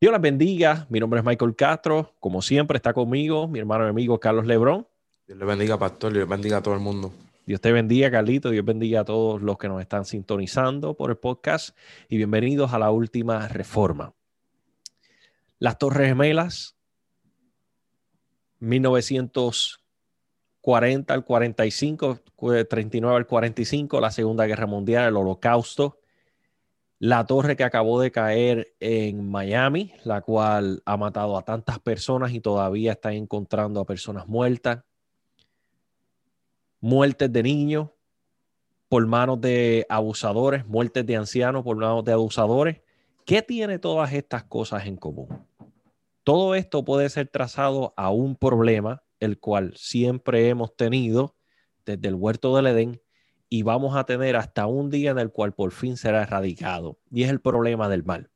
Dios las bendiga. Mi nombre es Michael Castro. Como siempre, está conmigo mi hermano y amigo Carlos Lebrón. Dios le bendiga, pastor. Dios bendiga a todo el mundo. Dios te bendiga, Carlito. Dios bendiga a todos los que nos están sintonizando por el podcast. Y bienvenidos a la última reforma. Las Torres Gemelas, 1940 al 45, 39 al 45, la Segunda Guerra Mundial, el Holocausto la torre que acabó de caer en Miami, la cual ha matado a tantas personas y todavía está encontrando a personas muertas. Muertes de niños por manos de abusadores, muertes de ancianos por manos de abusadores. ¿Qué tiene todas estas cosas en común? Todo esto puede ser trazado a un problema, el cual siempre hemos tenido desde el huerto del Edén, y vamos a tener hasta un día en el cual por fin será erradicado. Y es el problema del mal.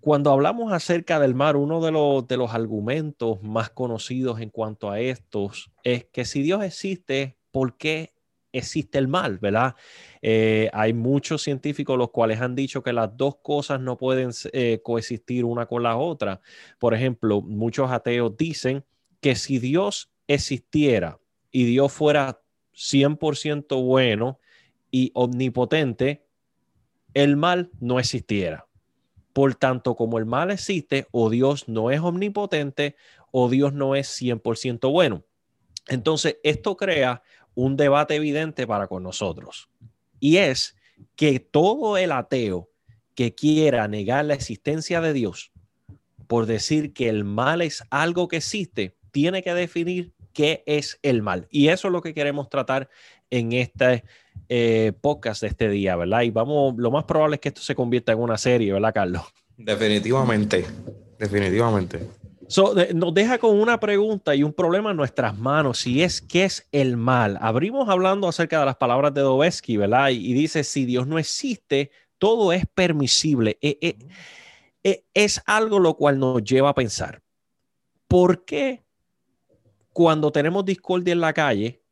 Cuando hablamos acerca del mal, uno de los, de los argumentos más conocidos en cuanto a estos es que si Dios existe, ¿por qué existe el mal? ¿Verdad? Eh, hay muchos científicos los cuales han dicho que las dos cosas no pueden eh, coexistir una con la otra. Por ejemplo, muchos ateos dicen que si Dios existiera y Dios fuera 100% bueno y omnipotente, el mal no existiera. Por tanto, como el mal existe, o Dios no es omnipotente o Dios no es 100% bueno. Entonces, esto crea un debate evidente para con nosotros. Y es que todo el ateo que quiera negar la existencia de Dios por decir que el mal es algo que existe, tiene que definir qué es el mal. Y eso es lo que queremos tratar en este eh, podcast de este día, ¿verdad? Y vamos, lo más probable es que esto se convierta en una serie, ¿verdad, Carlos? Definitivamente, definitivamente. nos deja con una pregunta y un problema en nuestras manos, si es qué es el mal. Abrimos hablando acerca de las palabras de Dostoevsky, ¿verdad? Y, dice, si Dios no existe, todo es permisible. Eh, eh, es algo lo cual nos lleva a pensar, ¿por qué cuando tenemos discordia en la calle,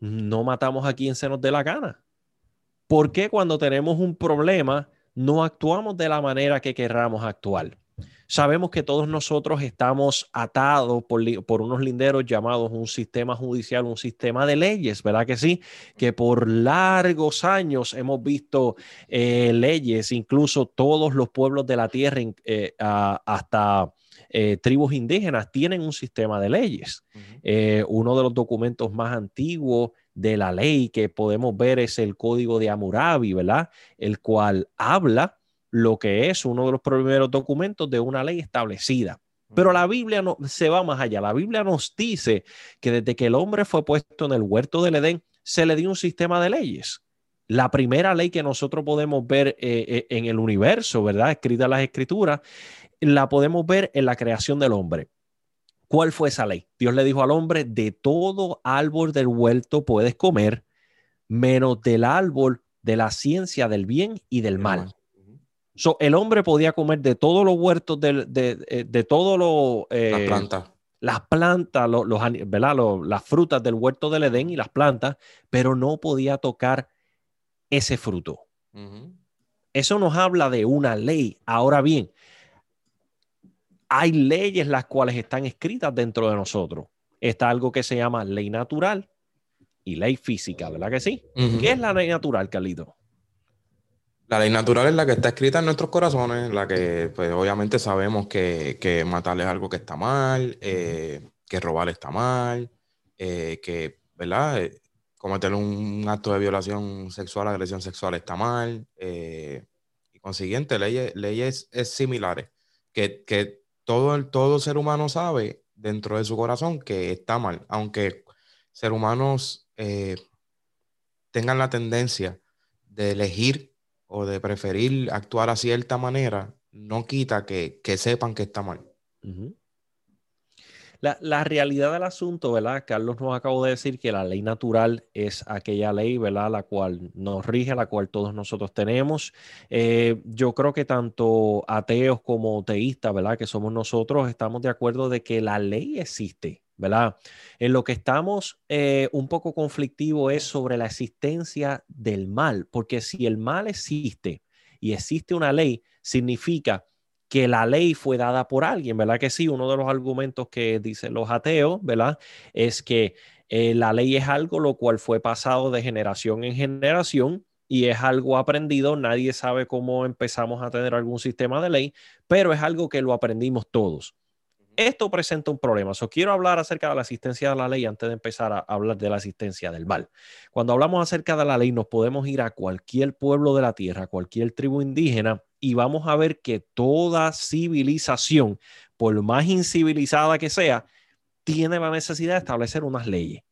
no matamos a quien se nos dé la gana. ¿Por qué cuando tenemos un problema no actuamos de la manera que querramos actuar? Sabemos que todos nosotros estamos atados por, unos linderos llamados un sistema judicial, un sistema de leyes, ¿verdad que sí? Que por largos años hemos visto eh, leyes, incluso todos los pueblos de la tierra, eh, hasta eh, tribus indígenas tienen un sistema de leyes. Eh, uno de los documentos más antiguos de la ley que podemos ver es el Código de Hammurabi, ¿verdad? El cual habla lo que es uno de los primeros documentos de una ley establecida. Pero la Biblia no, se va más allá. La Biblia nos dice que desde que el hombre fue puesto en el huerto del Edén, se le dio un sistema de leyes. La primera ley que nosotros podemos ver eh, en el universo, ¿verdad? Escrita en las escrituras, la podemos ver en la creación del hombre. ¿Cuál fue esa ley? Dios le dijo al hombre, de todo árbol del huerto puedes comer, menos del árbol de la ciencia del bien y del mal. el hombre podía comer de todos los huertos, de, de, eh, de todos los... Eh, las plantas. Las plantas, los, las frutas del huerto del Edén y las plantas, pero no podía tocar ese fruto. Eso nos habla de una ley. Ahora bien, hay leyes las cuales están escritas dentro de nosotros. Está algo que se llama ley natural y ley física, ¿verdad que sí? ¿Qué es la ley natural, Carlito? La ley natural es la que está escrita en nuestros corazones, la que pues obviamente sabemos que, que matar es algo que está mal, eh, que robar está mal, eh, que, ¿verdad? Eh, cometer un, acto de violación sexual, agresión sexual está mal, y consiguiente, leyes, leyes similares que, que todo, el, todo ser humano sabe dentro de su corazón que está mal, aunque ser humanos eh, tengan la tendencia de elegir o de preferir actuar a cierta manera, no quita que, sepan que está mal. La, realidad del asunto, ¿verdad? Carlos nos acabó de decir que la ley natural es aquella ley, ¿verdad? La cual nos rige, la cual todos nosotros tenemos. Eh, yo creo que tanto ateos como teístas, ¿verdad? Que somos nosotros, estamos de acuerdo de que la ley existe, ¿verdad? En lo que estamos eh, un poco conflictivo es sobre la existencia del mal, porque si el mal existe y existe una ley, significa que la ley fue dada por alguien, ¿verdad? Que sí, uno de los argumentos que dicen los ateos, ¿verdad? Es que eh, la ley es algo lo cual fue pasado de generación en generación y es algo aprendido. Nadie sabe cómo empezamos a tener algún sistema de ley, pero es algo que lo aprendimos todos. Esto presenta un problema. So, quiero hablar acerca de la asistencia de la ley antes de empezar a hablar de la asistencia del mal. Cuando hablamos acerca de la ley, nos podemos ir a cualquier pueblo de la tierra, cualquier tribu indígena, y vamos a ver que toda civilización, por más incivilizada que sea, tiene la necesidad de establecer unas leyes.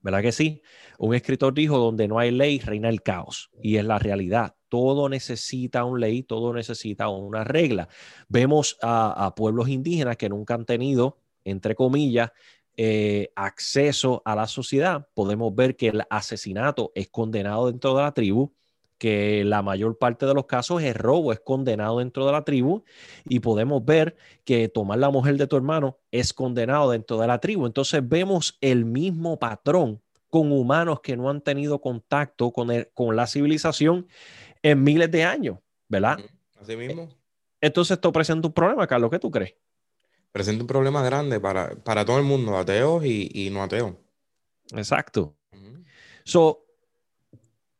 ¿Verdad que sí? Un escritor dijo, donde no hay ley, reina el caos. Y es la realidad. Todo necesita una ley, todo necesita una regla. Vemos a, pueblos indígenas que nunca han tenido, entre comillas, eh, acceso a la sociedad. Podemos ver que el asesinato es condenado dentro de la tribu que la mayor parte de los casos es robo, es condenado dentro de la tribu y podemos ver que tomar la mujer de tu hermano es condenado dentro de la tribu. Entonces vemos el mismo patrón con humanos que no han tenido contacto con, con la civilización en miles de años, ¿verdad? Así mismo. Entonces esto presenta un problema, Carlos, ¿qué tú crees? Presenta un problema grande para, para todo el mundo, ateos y, no ateos. Exacto. So,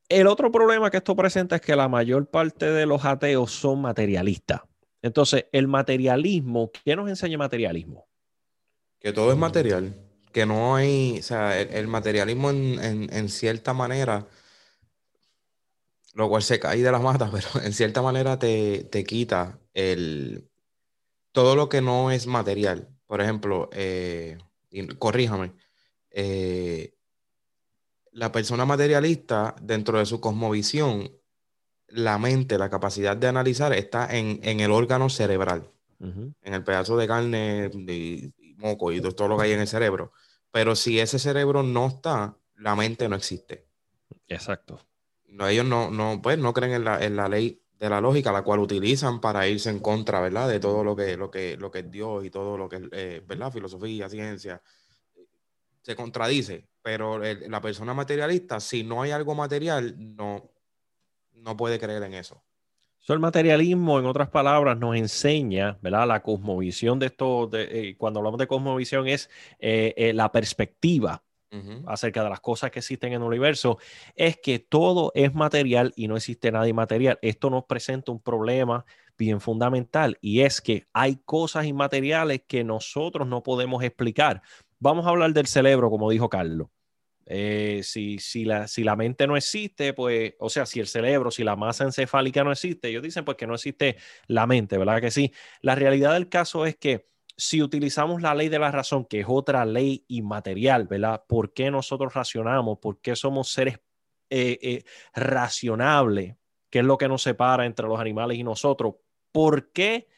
el otro problema que esto presenta es que la mayor parte de los ateos son materialistas. Entonces, el materialismo, ¿qué nos enseña materialismo? Que todo es material que no hay, o sea, el, materialismo en, cierta manera, lo cual se cae de la mata, pero en cierta manera te, quita el, todo lo que no es material. Por ejemplo, eh, corríjame, eh, la persona materialista, dentro de su cosmovisión, la mente, la capacidad de analizar está en, el órgano cerebral, en el pedazo de carne y, moco y todo lo que hay en el cerebro. Pero si ese cerebro no está, la mente no existe. Exacto. No, ellos no, no, pues, no creen en la, en la ley de la lógica, la cual utilizan para irse en contra, ¿verdad? De todo lo que, lo que, lo que es Dios y todo lo que es, eh, ¿verdad? Filosofía, ciencia. Se contradice, pero la persona materialista, si no hay algo material, no, no puede creer en eso el materialismo, en otras palabras, nos enseña, ¿verdad? La cosmovisión de esto, de, eh, cuando hablamos de cosmovisión, es eh, eh, la perspectiva acerca de las cosas que existen en el universo, es que todo es material y no existe nada inmaterial. Esto nos presenta un problema bien fundamental y es que hay cosas inmateriales que nosotros no podemos explicar. Vamos a hablar del cerebro, como dijo Carlos. Eh, si, si, la, si la mente no existe, pues, o sea, si el cerebro, si la masa encefálica no existe, ellos dicen pues que no existe la mente, ¿verdad? Que sí. La realidad del caso es que si utilizamos la ley de la razón, que es otra ley inmaterial, ¿verdad? ¿Por qué nosotros racionamos? ¿Por qué somos seres eh, eh, racionables? ¿Qué es lo que nos separa entre los animales y nosotros? ¿Por qué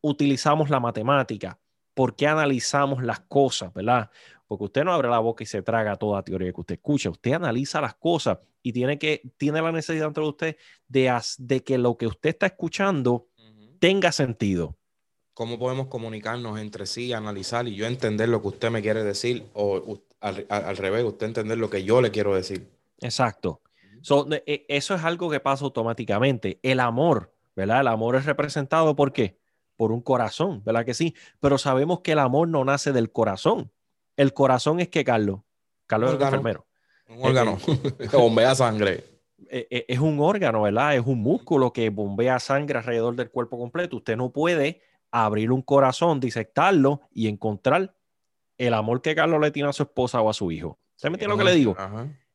utilizamos la matemática? ¿Por qué analizamos las cosas, verdad? Porque usted no abre la boca y se traga toda teoría que usted escucha, usted analiza las cosas y tiene, que, tiene la necesidad dentro de usted de, de que lo que usted está escuchando tenga sentido. ¿Cómo podemos comunicarnos entre sí, analizar y yo entender lo que usted me quiere decir o al, revés, usted entender lo que yo le quiero decir? Exacto. E, eso es algo que pasa automáticamente. El amor, ¿verdad? El amor es representado por qué? Por un corazón, ¿verdad que sí? Pero sabemos que el amor no nace del corazón. El corazón es que, Carlos. Carlos es un enfermero. Un órgano que bombea sangre. Eh, eh, es un órgano, ¿verdad? Es un músculo que bombea sangre alrededor del cuerpo completo. Usted no puede abrir un corazón, disectarlo y encontrar el amor que Carlos le tiene a su esposa o a su hijo. ¿Se me entiende lo que le digo?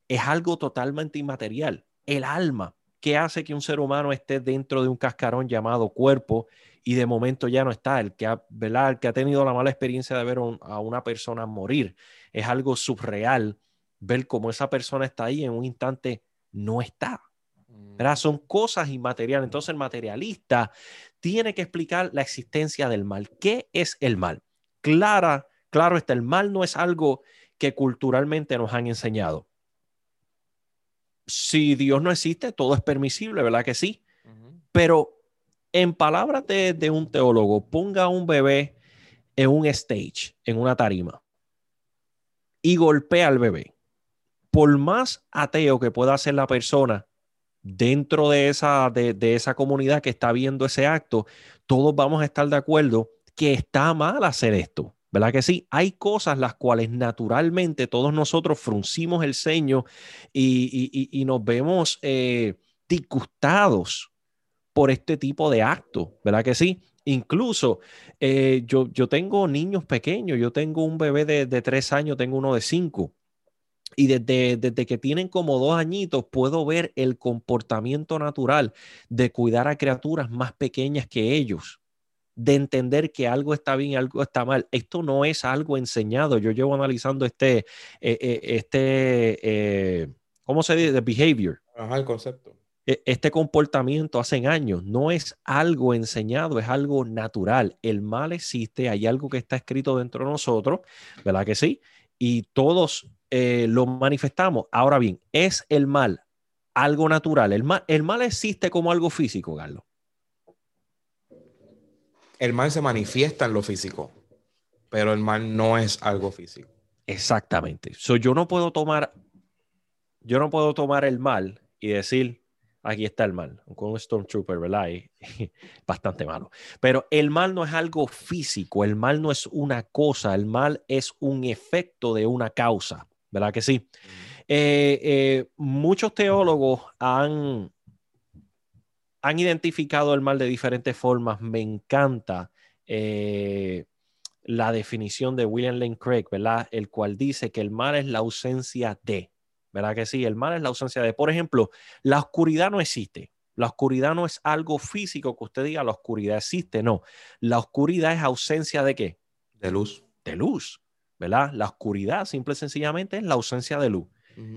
Es algo totalmente inmaterial. El alma, ¿qué hace que un ser humano esté dentro de un cascarón llamado cuerpo y de momento ya no está, el que ha, ¿verdad? que ha tenido la mala experiencia de ver a una persona morir. Es algo subreal ver cómo esa persona está ahí en un instante no está. ¿verdad? Mm. Son cosas inmateriales. Entonces el materialista tiene que explicar la existencia del mal. ¿Qué es el mal? Clara, claro está, el mal no es algo que culturalmente nos han enseñado. Si Dios no existe, todo es permisible, ¿verdad que sí? Pero en palabras de, un teólogo, ponga a un bebé en un stage, en una tarima, y golpea al bebé. Por más ateo que pueda ser la persona, dentro de esa, de, esa comunidad que está viendo ese acto, todos vamos a estar de acuerdo que está mal hacer esto. ¿Verdad que sí? Hay cosas las cuales naturalmente todos nosotros fruncimos el ceño y, nos vemos eh, disgustados por este tipo de acto, ¿verdad que sí? Incluso eh, yo, yo tengo niños pequeños, yo tengo un bebé de, tres años, tengo uno de cinco. Y desde, desde, que tienen como dos añitos puedo ver el comportamiento natural de cuidar a criaturas más pequeñas que ellos, de entender que algo está bien y algo está mal. Esto no es algo enseñado. Yo llevo analizando este, eh, eh, este ¿cómo se dice? behavior. Ajá, el concepto. E, este comportamiento hace años no es algo enseñado, es algo natural. El mal existe, hay algo que está escrito dentro de nosotros, ¿verdad que sí? Y todos eh, lo manifestamos. Ahora bien, ¿es el mal algo natural? ¿El mal, el mal existe como algo físico, Carlos? El mal se manifiesta en lo físico, pero el mal no es algo físico. Exactamente. So, yo no puedo tomar, yo no puedo tomar el mal y decir, aquí está el mal, con un Stormtrooper, ¿verdad? bastante malo. Pero el mal no es algo físico, el mal no es una cosa, el mal es un efecto de una causa, ¿verdad que sí? Eh, eh, muchos teólogos han, han identificado el mal de diferentes formas. Me encanta eh, la definición de William Lane Craig, ¿verdad? El cual dice que el mal es la ausencia de. ¿Verdad que sí? El mal es la ausencia de, por ejemplo, la oscuridad no existe. La oscuridad no es algo físico que usted diga, la oscuridad existe, no. La oscuridad es ausencia de qué? De luz. De luz, ¿verdad? La oscuridad simple y sencillamente es la ausencia de luz.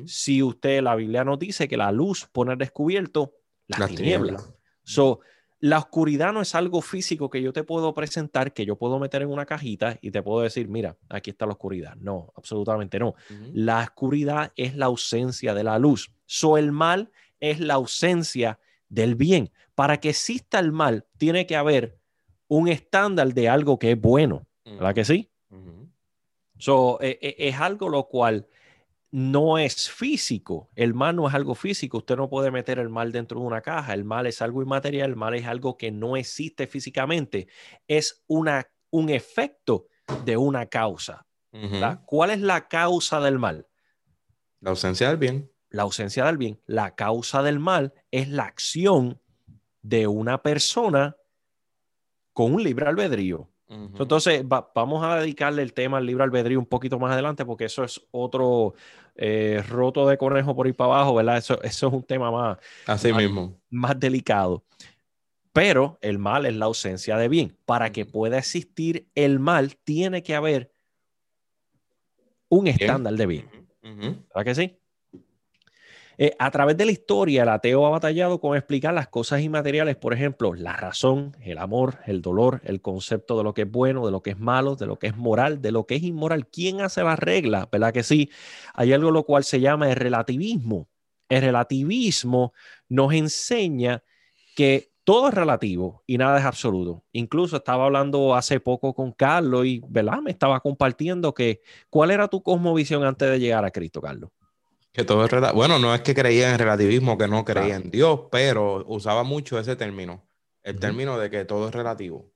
Si usted, la Biblia nos dice que la luz pone al descubierto la, tiniebla. So, la oscuridad no es algo físico que yo te puedo presentar, que yo puedo meter en una cajita y te puedo decir, mira, aquí está la oscuridad. No, absolutamente no. La oscuridad es la ausencia de la luz. So el mal es la ausencia del bien. Para que exista el mal, tiene que haber un estándar de algo que es bueno. ¿Verdad que sí? So, e, e, es algo lo cual no es físico. El mal no es algo físico. Usted no puede meter el mal dentro de una caja. El mal es algo inmaterial. El mal es algo que no existe físicamente. Es una, un efecto de una causa. ¿Cuál es la causa del mal? La ausencia del bien. La ausencia del bien. La causa del mal es la acción de una persona con un libre albedrío. Entonces, vamos a dedicarle el tema al libre albedrío un poquito más adelante, porque eso es otro eh, roto de conejo por ir para abajo, ¿verdad? Eso, eso es un tema más, Así mismo. más delicado. Pero el mal es la ausencia de bien. Para que pueda existir el mal, tiene que haber un estándar de bien. ¿Verdad que sí? Eh, a través de la historia, el ateo ha batallado con explicar las cosas inmateriales, por ejemplo, la razón, el amor, el dolor, el concepto de lo que es bueno, de lo que es malo, de lo que es moral, de lo que es inmoral. ¿Quién hace las reglas? ¿Verdad que sí? Hay algo lo cual se llama el relativismo. El relativismo nos enseña que todo es relativo y nada es absoluto. Incluso estaba hablando hace poco con Carlos y ¿verdad? me estaba compartiendo que cuál era tu cosmovisión antes de llegar a Cristo, Carlos. Que todo es Bueno, no es que creía en relativismo, que no creía en Dios, pero usaba mucho ese término, el término de que todo es relativo.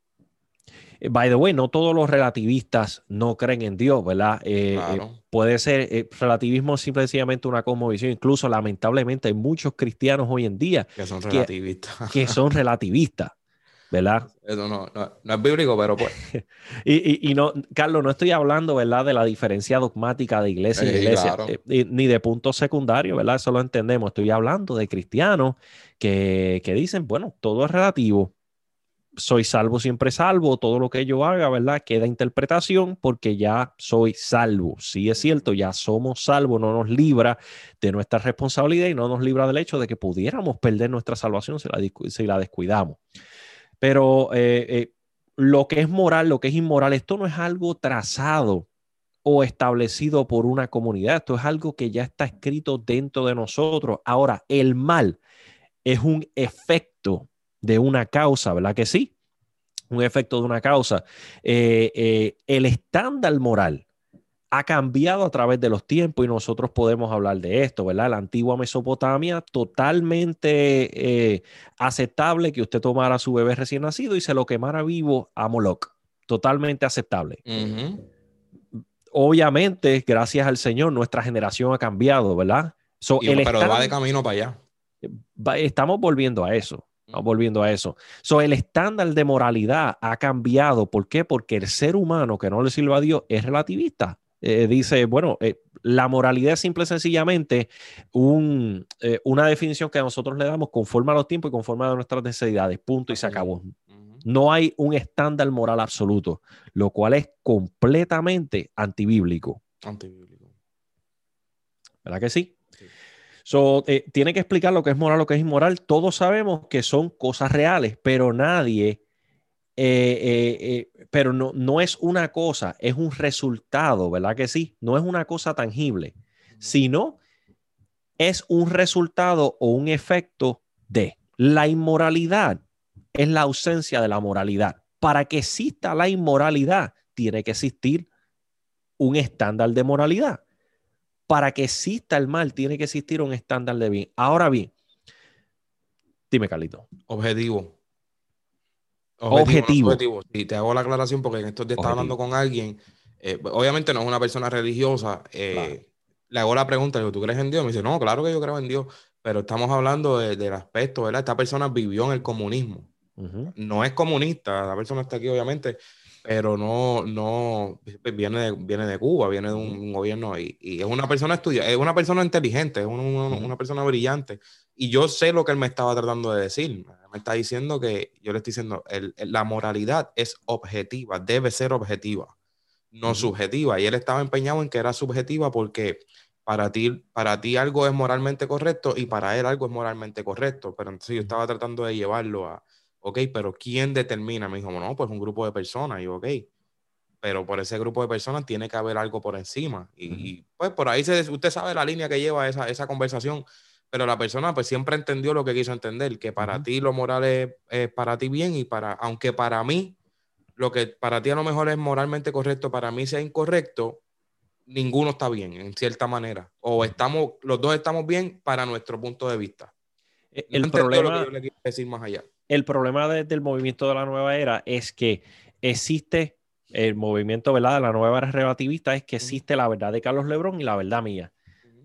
Eh, by the way, no todos los relativistas no creen en Dios, ¿verdad? Eh, eh, puede ser, relativismo simplemente una conmovisión. Incluso, lamentablemente, hay muchos cristianos hoy en día que son relativistas. que son relativistas. ¿Verdad? Eso no, no, es bíblico, pero pues. y, y, no, Carlos, no estoy hablando, ¿verdad?, de la diferencia dogmática de iglesia y iglesia, eh, ni de punto secundario, ¿verdad? Eso lo entendemos. Estoy hablando de cristianos que, que dicen, bueno, todo es relativo. Soy salvo, siempre salvo. Todo lo que yo haga, ¿verdad? Queda interpretación porque ya soy salvo. Sí es cierto, ya somos salvos, no nos libra de nuestra responsabilidad y no nos libra del hecho de que pudiéramos perder nuestra salvación si la, si la descuidamos. Pero eh, eh, lo que es moral, lo que es inmoral, esto no es algo trazado o establecido por una comunidad, esto es algo que ya está escrito dentro de nosotros. Ahora, el mal es un efecto de una causa, ¿verdad que sí? Un efecto de una causa. Eh, el estándar moral ha cambiado a través de los tiempos y nosotros podemos hablar de esto, ¿verdad? La antigua Mesopotamia, totalmente eh, aceptable que usted tomara a su bebé recién nacido y se lo quemara vivo a Moloch. Totalmente aceptable. Obviamente, gracias al Señor, nuestra generación ha cambiado, ¿verdad? pero va de camino para allá. estamos volviendo a eso. Estamos volviendo a eso. So, el estándar de moralidad ha cambiado. ¿Por qué? Porque el ser humano que no le sirve a Dios es relativista. Eh, dice, bueno, eh, la moralidad es simple y sencillamente un, eh, una definición que nosotros le damos conforme a los tiempos y conforme a nuestras necesidades, punto, y se acabó. No hay un estándar moral absoluto, lo cual es completamente antibíblico. Antibíblico. ¿Verdad que sí? So, tiene que explicar lo que es moral, lo que es inmoral. Todos sabemos que son cosas reales, pero nadie eh, eh, eh, pero no, no es una cosa, es un resultado, ¿verdad que sí? No es una cosa tangible, sino es un resultado o un efecto de la inmoralidad. Es la ausencia de la moralidad. Para que exista la inmoralidad, tiene que existir un estándar de moralidad. Para que exista el mal, tiene que existir un estándar de bien. Ahora bien, dime, Carlito. Objetivo. Objetivo. Y te hago la aclaración porque en estos días estaba hablando con alguien, eh, obviamente no es una persona religiosa, eh, le hago la pregunta, digo, ¿tú crees en Dios? Me dice, no, claro que yo creo en Dios, pero estamos hablando del aspecto, ¿verdad? Esta persona vivió en el comunismo. No es comunista, la persona está aquí obviamente, pero no, no, viene de, viene de Cuba, viene de un, gobierno y, y, es una persona estudiada, es una persona inteligente, es una persona brillante. Y yo sé lo que él me estaba tratando de decir. Me está diciendo que, yo le estoy diciendo, la moralidad es objetiva, debe ser objetiva, no subjetiva. Y él estaba empeñado en que era subjetiva porque para ti, para ti algo es moralmente correcto y para él algo es moralmente correcto. Pero entonces yo estaba tratando de llevarlo a, ok, pero ¿quién determina? Me dijo, no, pues un grupo de personas. Y yo, ok, pero por ese grupo de personas tiene que haber algo por encima. Y, pues por ahí se, usted sabe la línea que lleva esa, esa conversación pero la persona pues siempre entendió lo que quiso entender, que para ti lo moral es, para ti bien y para, aunque para mí, lo que para ti a lo mejor es moralmente correcto, para mí sea incorrecto, ninguno está bien, en cierta manera. O estamos, los dos estamos bien para nuestro punto de vista. E, el problema, decir más allá. El problema del movimiento de la nueva era es que existe el movimiento ¿verdad? de la nueva era relativista, es que existe la verdad de Carlos Lebrón y la verdad mía.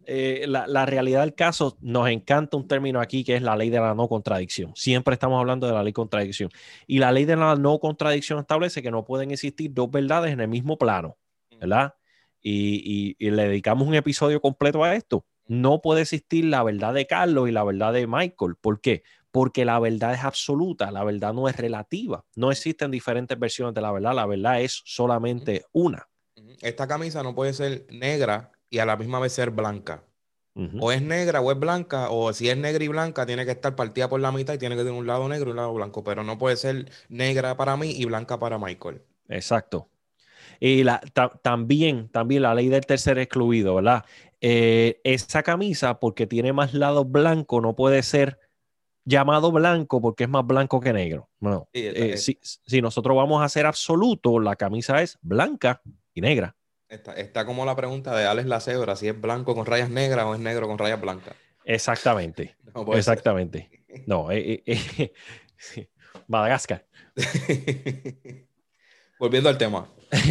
Eh, la, realidad del caso, nos encanta un término aquí que es la ley de la no contradicción. Siempre estamos hablando de la ley de contradicción. Y la ley de la no contradicción establece que no pueden existir dos verdades en el mismo plano, ¿verdad? Y, le dedicamos un episodio completo a esto. No puede existir la verdad de Carlos y la verdad de Michael. ¿Por qué? Porque la verdad es absoluta, la verdad no es relativa. No existen diferentes versiones de la verdad, la verdad es solamente una. Esta camisa no puede ser negra y a la misma vez ser blanca. O es negra o es blanca, o si es negra y blanca, tiene que estar partida por la mitad y tiene que tener un lado negro y un lado blanco, pero no puede ser negra para mí y blanca para Michael. Exacto. Y la, también, también la ley del tercer excluido, ¿verdad? Eh, esa camisa, porque tiene más lado blanco, no puede ser llamado blanco porque es más blanco que negro. No. Eh, si, si, nosotros vamos a ser absoluto, la camisa es blanca y negra. Está, como la pregunta de Alex Lacebra, si es blanco con rayas negras o es negro con rayas blancas. Exactamente. Exactamente. No, eh, eh, eh Madagascar. Volviendo al tema.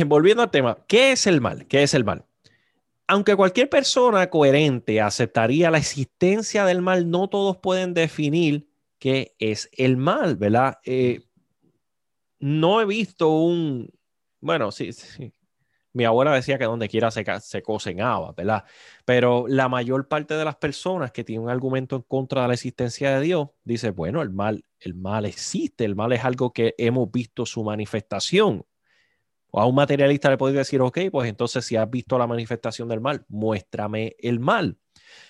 Volviendo al tema. ¿Qué es el mal? ¿Qué es el mal? Aunque cualquier persona coherente aceptaría la existencia del mal, no todos pueden definir qué es el mal, ¿verdad? Eh, no he visto un, bueno, sí, sí, mi abuela decía que donde quiera se, se cocinaba, ¿verdad? Pero la mayor parte de las personas que tienen un argumento en contra de la existencia de Dios, dice, bueno, el mal, el mal existe, el mal es algo que hemos visto su manifestación. O a un materialista le puede decir, ok, pues entonces si has visto la manifestación del mal, muéstrame el mal.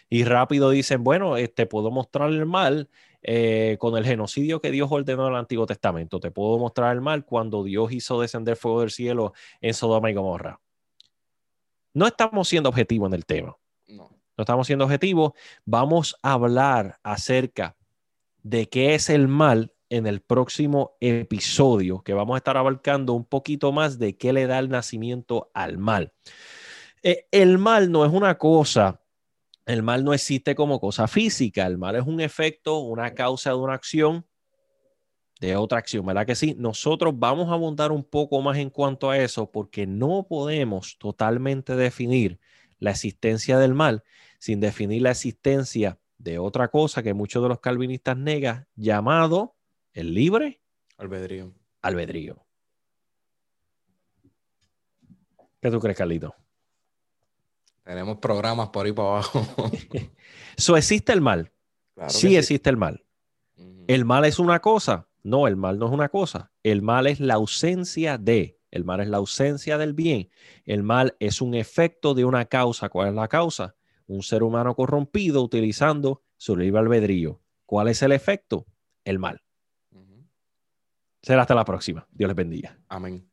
Y rápido dicen, bueno, te este, puedo mostrar el mal eh, con el genocidio que Dios ordenó en el Antiguo Testamento. Te puedo mostrar el mal cuando Dios hizo descender fuego del cielo en Sodoma y Gomorra. No estamos siendo objetivos en el tema. No. no estamos siendo objetivos. Vamos a hablar acerca de qué es el mal en el próximo episodio, que vamos a estar abarcando un poquito más de qué le da el nacimiento al mal. Eh, el mal no es una cosa, el mal no existe como cosa física, el mal es un efecto, una causa de una acción, de otra acción, ¿verdad que sí? Nosotros vamos a abundar un poco más en cuanto a eso porque no podemos totalmente definir la existencia del mal sin definir la existencia de otra cosa que muchos de los calvinistas negan, llamado el libre albedrío. Albedrío. ¿Qué tú crees, Carlito? Tenemos programas por ahí para abajo. ¿So existe el mal? sí, existe el mal. ¿El mal es una cosa? No, el mal no es una cosa. El mal es la ausencia de. El mal es la ausencia del bien. El mal es un efecto de una causa. ¿Cuál es la causa? Un ser humano corrompido utilizando su libre albedrío. ¿Cuál es el efecto? El mal. Será hasta la próxima. Dios les bendiga. Amén.